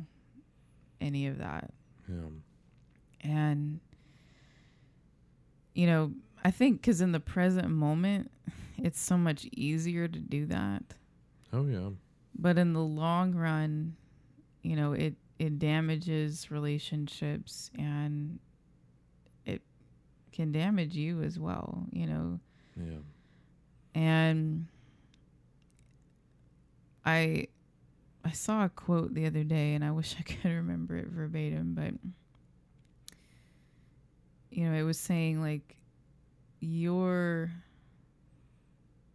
any of that. Yeah. And you know, I think cuz in the present moment it's so much easier to do that. Oh yeah. But in the long run, you know, it it damages relationships and can damage you as well, you know. Yeah. And I I saw a quote the other day and I wish [laughs] I could remember it verbatim, but you know, it was saying like your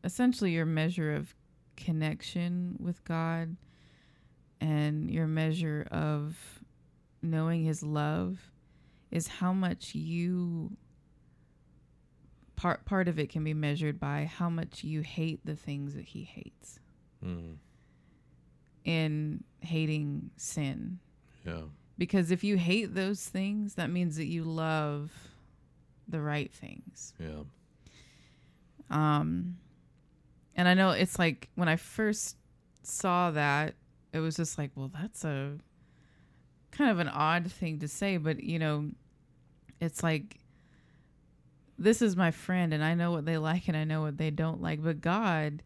essentially your measure of connection with God and your measure of knowing his love is how much you part part of it can be measured by how much you hate the things that he hates Mm. in hating sin Yeah. because if you hate those things that means that you love the right things Yeah. um and i know it's like when i first saw that it was just like well that's a kind of an odd thing to say but you know it's like this is my friend and i know what they like and i know what they don't like but god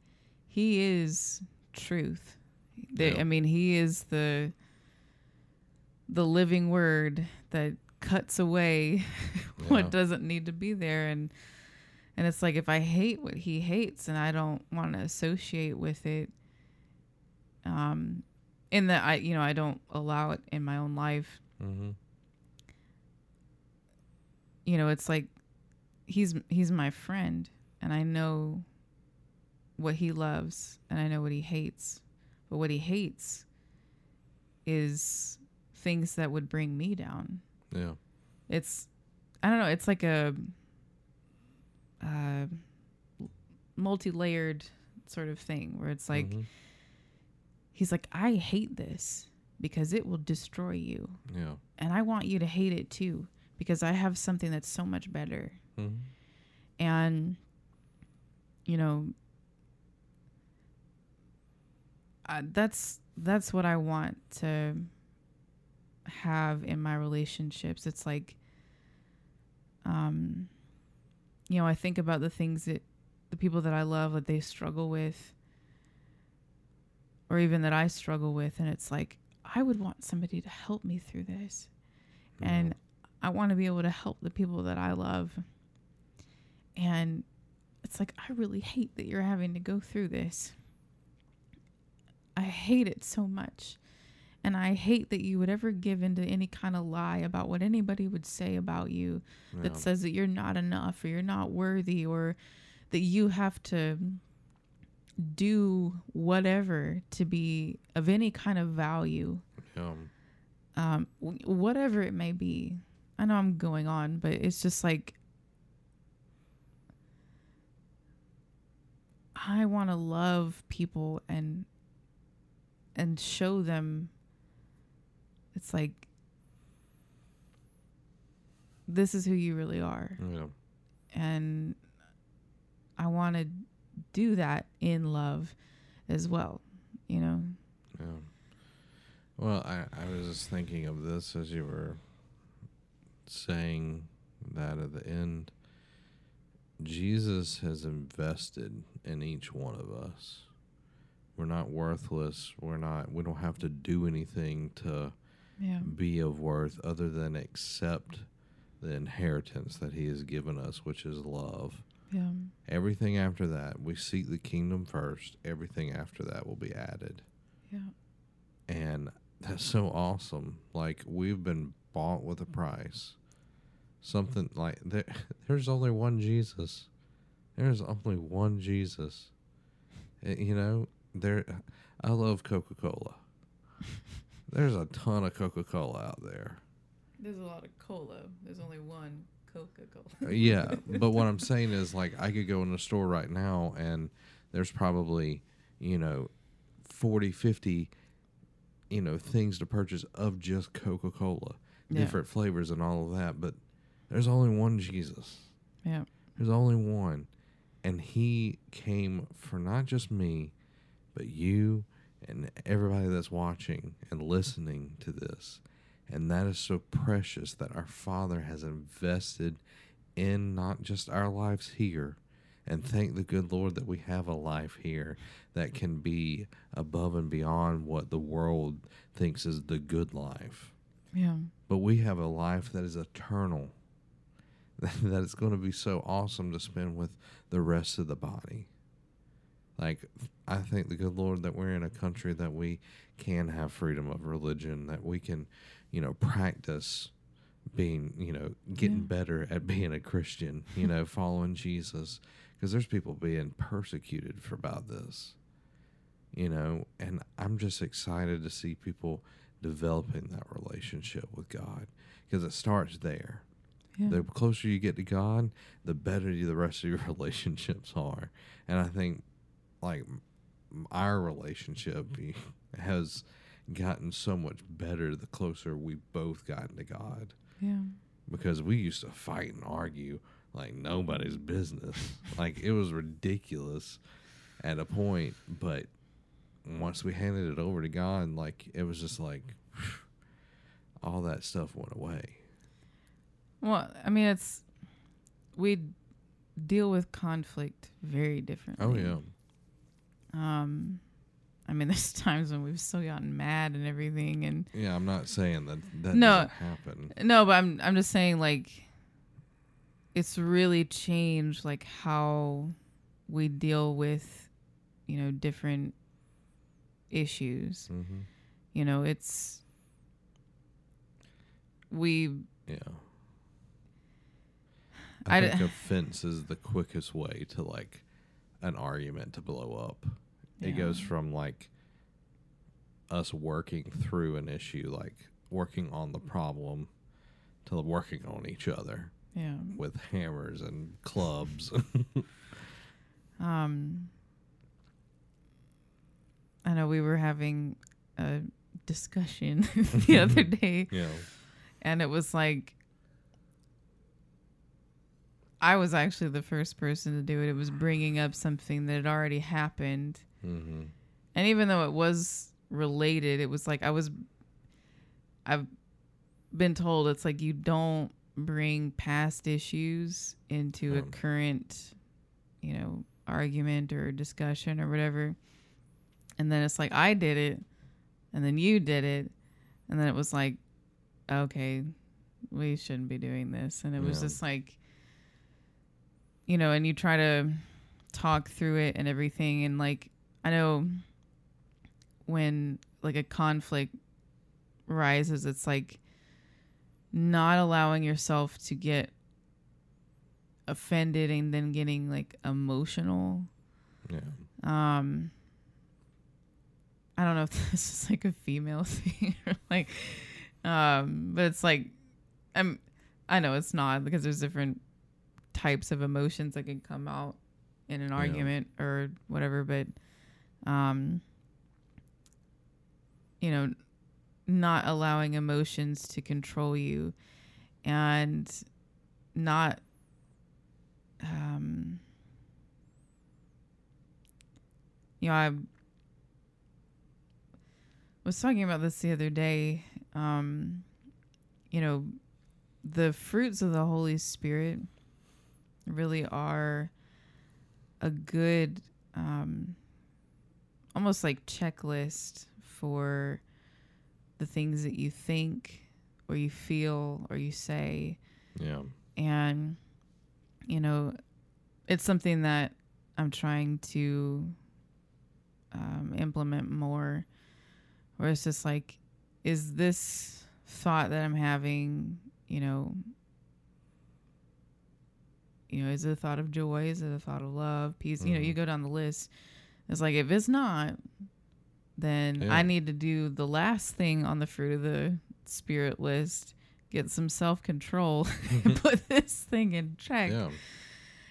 he is truth They- Yeah. i mean he is the the living word that cuts away [laughs] Yeah. what doesn't need to be there and and it's like if i hate what he hates and i don't want to associate with it um in that i you know i don't allow it in my own life Mm-hmm. you know it's like he's he's my friend and i know what he loves and i know what he hates but what he hates is things that would bring me down Yeah. it's i don't know it's like a uh multi-layered sort of thing where it's like Mhm. he's like i hate this because it will destroy you Yeah. and i want you to hate it too because i have something that's so much better Mm-hmm. and you know uh, that's that's what i want to have in my relationships it's like um you know i think about the things that the people that i love that they struggle with or even that i struggle with and it's like i would want somebody to help me through this and I want to be able to help the people that I love. And it's like, I really hate that you're having to go through this. I hate it so much. And I hate that you would ever give into any kind of lie about what anybody would say about you yeah. that says that you're not enough or you're not worthy or that you have to do whatever to be of any kind of value yeah. um, w- whatever it may be. I know I'm going on, but it's just like I want to love people and and show them. It's like this is who you really are, Yeah. and I want to do that in love as well. You know. Yeah. Well, I, I was just thinking of this as you were saying that at the end. Jesus has invested in each one of us. We're not worthless. We're not we don't have to do anything to Yeah. be of worth other than accept the inheritance that he has given us, which is love. Yeah. Everything after that, we seek the kingdom first. Everything after that will be added. Yeah. And that's so awesome. Like we've been bought with a price. Something like there [laughs] there's only one Jesus. There's only one Jesus. Eh, You know, there I love Coca-Cola. [laughs] There's a ton of Coca-Cola out there. There's a lot of cola. There's only one Coca Cola. yeah, [laughs] but what I'm saying is like I could go in a store right now and there's probably, you know, 40, 50 you know, things to purchase of just Coca-Cola, Yeah. different flavors and all of that, but There's only one Jesus. Yeah. There's only one. And he came for not just me, but you and everybody that's watching and listening to this. And that is so precious that our Father has invested in not just our lives here. And thank the good Lord that we have a life here that can be above and beyond what the world thinks is the good life. Yeah. But we have a life that is eternal. [laughs] that it's going to be so awesome to spend with the rest of the body. Like, I thank the good Lord that we're in a country that we can have freedom of religion, that we can, you know, practice being, you know, getting Yeah. better at being a Christian, you know, [laughs] following Jesus. Because there's people being persecuted for about this, you know, and I'm just excited to see people developing that relationship with God because it starts there. Yeah. The closer you get to God, the better the rest of your [laughs] relationships are. And I think, like, our relationship mm-hmm. has gotten so much better the closer we've both gotten to God yeah. because we used to fight and argue like nobody's business. [laughs] like, it was ridiculous at a point, but once we handed it over to God, like, it was just like all that stuff went away. Well, I mean, it's we deal with conflict very differently. Oh, yeah. Um, I mean, [laughs] there's times when we've still gotten mad and everything, and Yeah, I'm not saying that that No. doesn't happen. no, but I'm I'm just saying like it's really changed like how we deal with you know different issues. hmm You know, it's we Yeah. I I d- think offense is the quickest way to like an argument to blow up. It goes from like us working through an issue, like working on the problem, to working on each other yeah. with hammers and clubs. [laughs] Um, I know we were having a discussion [laughs] the other day, know. and it was like I was actually the first person to do it. It was bringing up something that had already happened, hmm and even though it was related, it was like I was. I've been told it's like you don't bring past issues into a current, you know, argument or discussion or whatever. And then it's like I did it, and then you did it, and then it was like, okay, we shouldn't be doing this, and it was just like, you know, and you try to talk through it and everything, and like I know when like a conflict rises, it's like not allowing yourself to get offended and then getting like emotional. Yeah. Um I don't know if [laughs] this is like a female [laughs] thing or like um but it's like I'm I know it's not because there's different types of emotions that can come out in an Yeah. argument or whatever but um you know not allowing emotions to control you and not um you know i was talking about this the other day um you know the fruits of the holy spirit really are a good um almost like checklist for the things that you think or you feel or you say Yeah. and you know it's something that i'm trying to um, implement more where it's just like is this thought that i'm having you know you know is it a thought of joy? Is it a thought of love? Peace you know you go down the list. It's like if it's not then Yeah. i need to do the last thing on the fruit of the spirit list get some self-control and [laughs] put this thing in check. Yeah.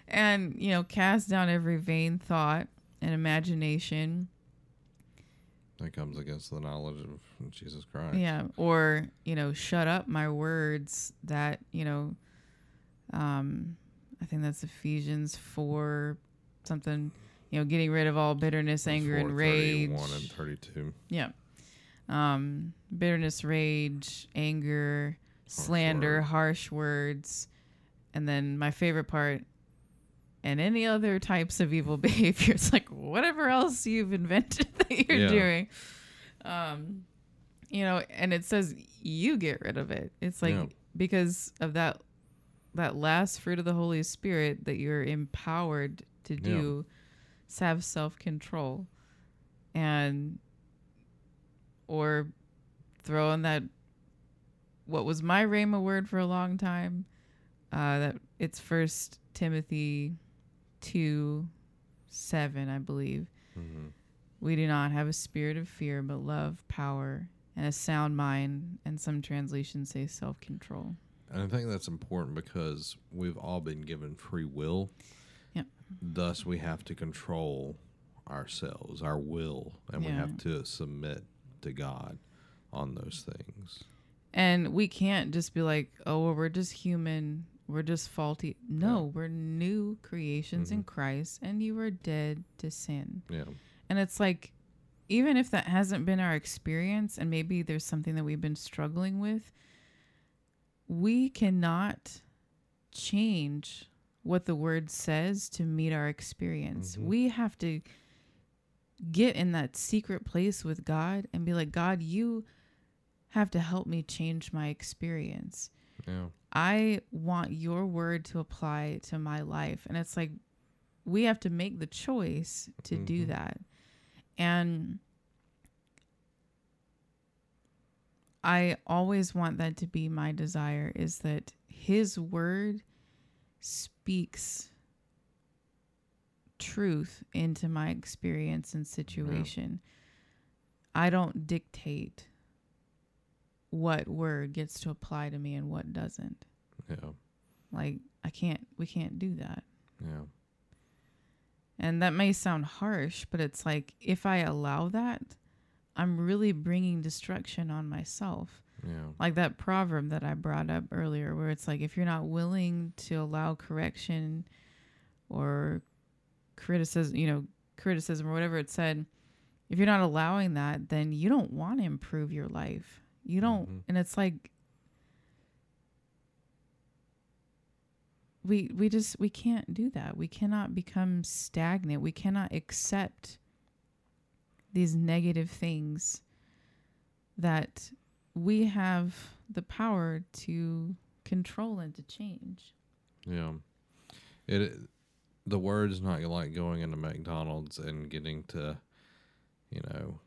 and you know cast down every vain thought and imagination. That comes against the knowledge of Jesus Christ. yeah. Or you know shut up my words that you know Um, I think that's Ephesians four something. You know, getting rid of all bitterness, anger, and rage. 31 and 32. Yeah. Um, bitterness, rage, anger, slander, word. harsh words. And then my favorite part, and any other types of evil [laughs] behavior. It's like whatever else you've invented [laughs] that you're Yeah. doing. Um, you know, and it says you get rid of it. It's like Yeah. because of that that last fruit of the Holy Spirit that you're empowered to Yeah. do is have self control. And or throw in that what was my Rhema word for a long time. Uh, that it's First Timothy two seven, I believe. hmm We do not have a spirit of fear, but love, power, and a sound mind. And some translations say self control. And I think that's important because we've all been given free will. Yep. Thus, we have to control ourselves, our will, and we have to submit to God on those things. And we can't just be like, oh, well, we're just human. We're just faulty. No, we're new creations in mm-hmm. Christ, and you are dead to sin. Yeah. And it's like, even if that hasn't been our experience, and maybe there's something that we've been struggling with, we cannot change what the word says to meet our experience. Mhm. We have to get in that secret place with God and be like, God, you have to help me change my experience. Yeah. I want your word to apply to my life. And it's like we have to make the choice to do Mhm. that. And I always want that to be my desire is that his word speaks truth into my experience and situation. I don't dictate what word gets to apply to me and what doesn't. Yeah. Like I can't we can't do that. Yeah. And that may sound harsh, but it's like if I allow that, I'm really bringing destruction on myself. Yeah. Like that proverb that I brought up earlier where it's like if you're not willing to allow correction or criticism, you know, criticism or whatever it said, if you're not allowing that, then you don't want to improve your life. You don't Mhm. and it's like we we just we can't do that. We cannot become stagnant. We cannot accept these negative things that we have the power to control and to change. Yeah. It the word's not like going into McDonald's and getting to, you know,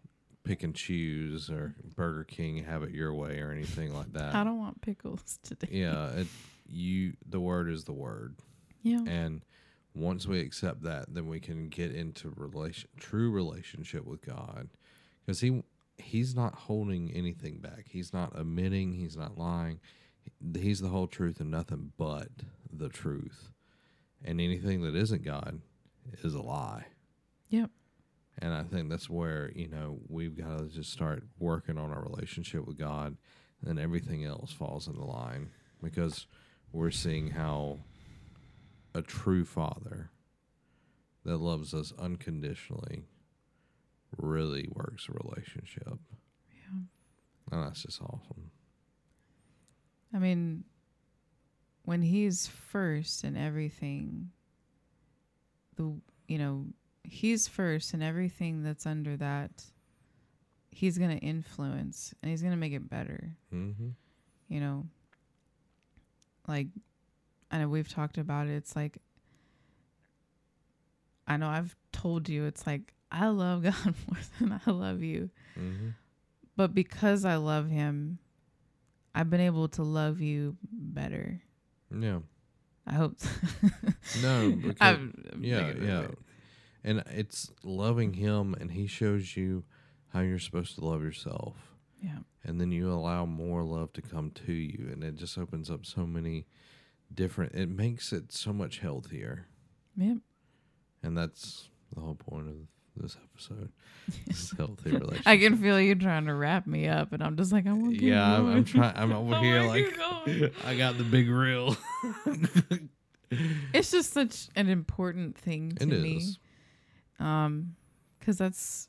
pick and choose or Burger King have it your way or anything like [laughs] that. I don't want pickles [laughs] today. yeah, it you the word is the word. Yeah. And once we accept that, then we can get into relation true relationship with God. Cuz he he's not holding anything back. He's not omitting, he's not lying. He's the whole truth and nothing but the truth. And anything that isn't God is a lie. Yep. And I think that's where, you know, we've got to just start working on our relationship with God and everything else falls in the line because we're seeing how a true father that loves us unconditionally really works a relationship. Yeah. And that's just awesome. I mean, when he's first in everything, the you know, he's first in everything that's under that. He's gonna influence and he's gonna make it better. Mm-hmm. You know, like I know we've talked about it. It's like I know I've told you. It's like I love [laughs] God more than I love you. Mm-hmm. but because I love him, I've been able to love you better. Yeah. I hope. [laughs] No, because I'm- I'm yeah, yeah. And it's loving him and he shows you how you're supposed to love yourself. yeah, and then you allow more love to come to you and it just opens up so many different it makes it so much healthier yep, and that's the whole point of this episode. This [laughs] healthy relationship. I can feel you trying to wrap me up, and I'm just like, I want. Yeah, I'm, I'm trying. I'm [laughs] over here like. [laughs] I got the big reel. It's just such an important thing to It me. is. Um, because that's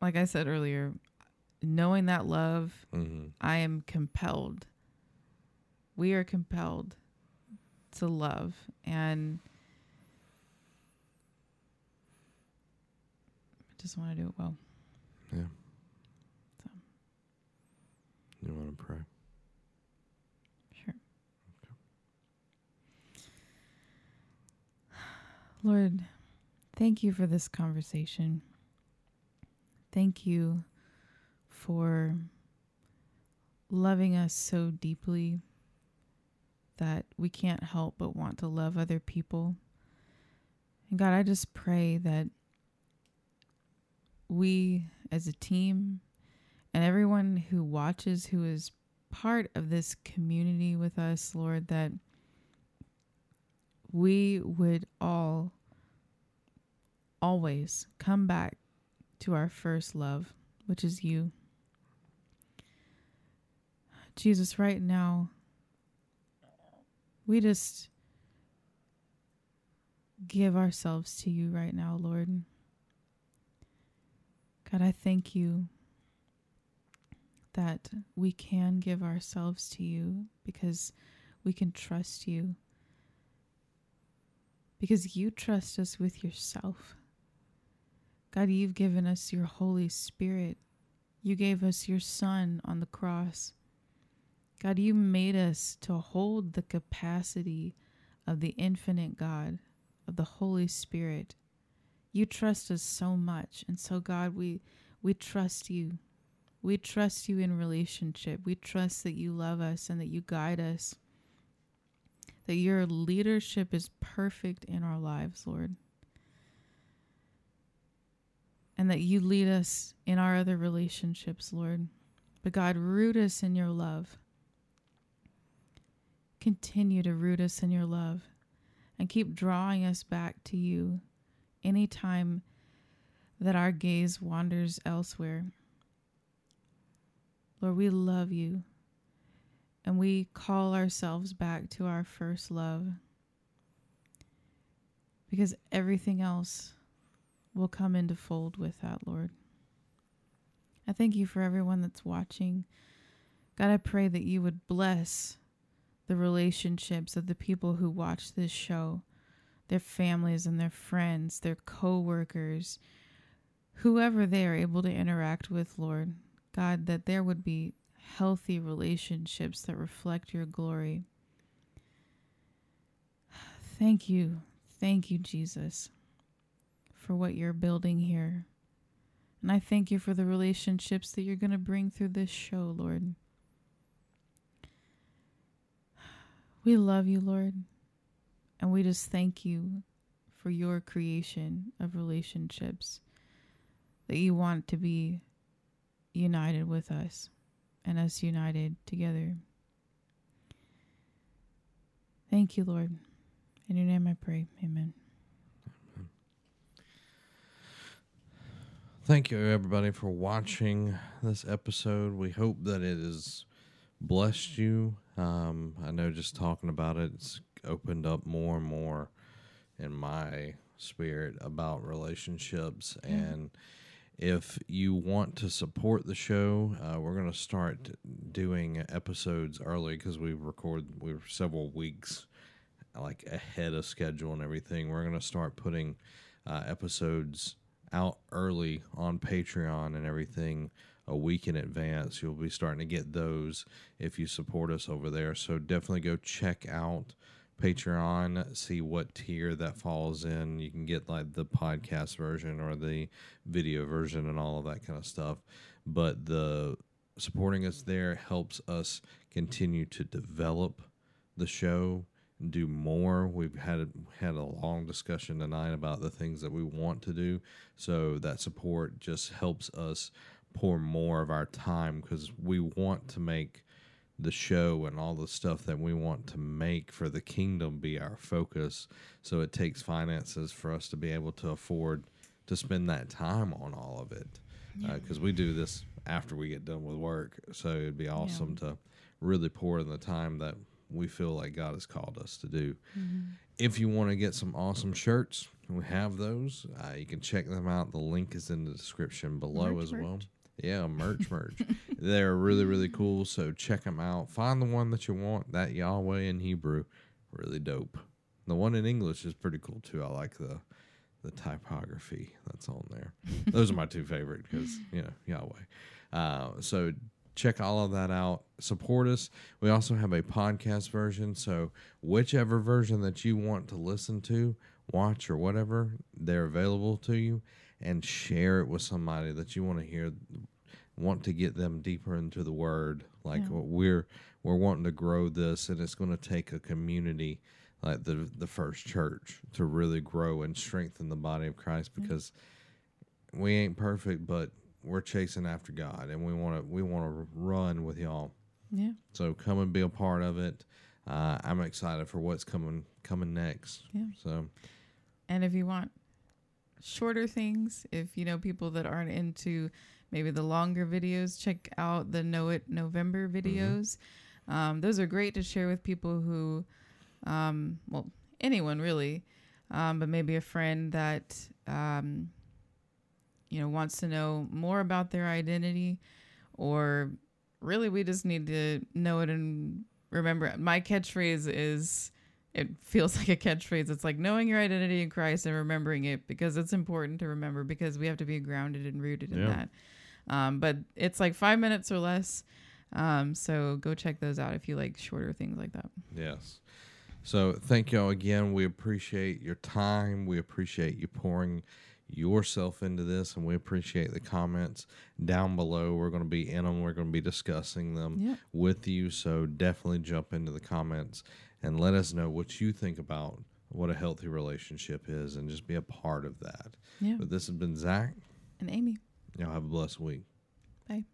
like I said earlier, knowing that love, hmm I am compelled. We are compelled to love, and I just want to do it well. Yeah. So. You want to pray? Sure. Okay. Lord, thank you for this conversation. Thank you for loving us so deeply that we can't help but want to love other people. And God, I just pray that we as a team and everyone who watches who is part of this community with us, Lord, that we would all always come back to our first love, which is you. Jesus, right now, we just give ourselves to you right now, Lord. God, I thank you that we can give ourselves to you because we can trust you. Because you trust us with yourself. God, you've given us your Holy Spirit. You gave us your Son on the cross. God, you made us to hold the capacity of the infinite God, of the Holy Spirit. You trust us so much. And so, God, we, we trust you. We trust you in relationship. We trust that you love us and that you guide us. That your leadership is perfect in our lives, Lord. And that you lead us in our other relationships, Lord. But God, root us in your love. Continue to root us in your love and keep drawing us back to you anytime that our gaze wanders elsewhere. Lord, we love you and we call ourselves back to our first love because everything else will come into fold with that, Lord. I thank you for everyone that's watching. God, I pray that you would bless the relationships of the people who watch this show, their families and their friends, their co-workers, whoever they are able to interact with, Lord. God, that there would be healthy relationships that reflect your glory. Thank you. Thank you, Jesus, for what you're building here. And I thank you for the relationships that you're going to bring through this show, Lord. We love you, Lord. And we just thank you for your creation of relationships that you want to be united with us and us united together. Thank you, Lord. In your name I pray. Amen. Thank you, everybody, for watching this episode. We hope that it is blessed you. Um, I know just talking about it, it's opened up more and more in my spirit about relationships. And if you want to support the show, uh, we're going to start doing episodes early because we record we're several weeks like ahead of schedule and everything. We're going to start putting uh, episodes out early on Patreon and everything a week in advance. You'll be starting to get those if you support us over there. So definitely go check out Patreon, see what tier that falls in. You can get like the podcast version or the video version and all of that kind of stuff. But the supporting us there helps us continue to develop the show do more. We've had had a long discussion tonight about the things that we want to do. So that support just helps us pour more of our time because we want to make the show and all the stuff that we want to make for the kingdom be our focus. So it takes finances for us to be able to afford to spend that time on all of it because we do this after we get done with work. So it'd be awesome to really pour in the time that we feel like God has called us to do. If you want to get some awesome shirts, we have those. Uh, you can check them out. The link is in the description below as well. Yeah, merch, merch. [laughs] They're really, really cool. So check them out. Find the one that you want. That Yahweh in Hebrew, really dope. The one in English is pretty cool too. I like the the typography that's on there. [laughs] Those are my two favorite because you know Yahweh. Uh, so check all of that out. Support us. We also have a podcast version. So whichever version that you want to listen to, watch or whatever, they're available to you. And share it with somebody that you want to hear, want to get them deeper into the Word. Like Yeah. we're we're wanting to grow this, and it's going to take a community like the the first church to really grow and strengthen the body of Christ because we ain't perfect, but we're chasing after God and we want to we want to run with y'all. Yeah. So come and be a part of it. Uh, I'm excited for what's coming coming next. Yeah. So And if you want shorter things, if you know people that aren't into maybe the longer videos, check out the Know It November videos. Um, those are great to share with people who, um, well, anyone really, um, but maybe a friend that, um, you know, wants to know more about their identity, or really we just need to know it and remember. it. My catchphrase is it feels like a catchphrase. It's like knowing your identity in Christ and remembering it because it's important to remember because we have to be grounded and rooted in Yeah. that. Um, but it's like five minutes or less. Um, so go check those out if you like shorter things like that. yes. So thank y'all again. We appreciate your time. We appreciate you pouring yourself into this, and we appreciate the comments down below. We're going to be in them. We're going to be discussing them Yeah. with you. So definitely jump into the comments and let us know what you think about what a healthy relationship is, and just be a part of that. Yeah. But this has been Zach. And Amy. Y'all have a blessed week. Bye.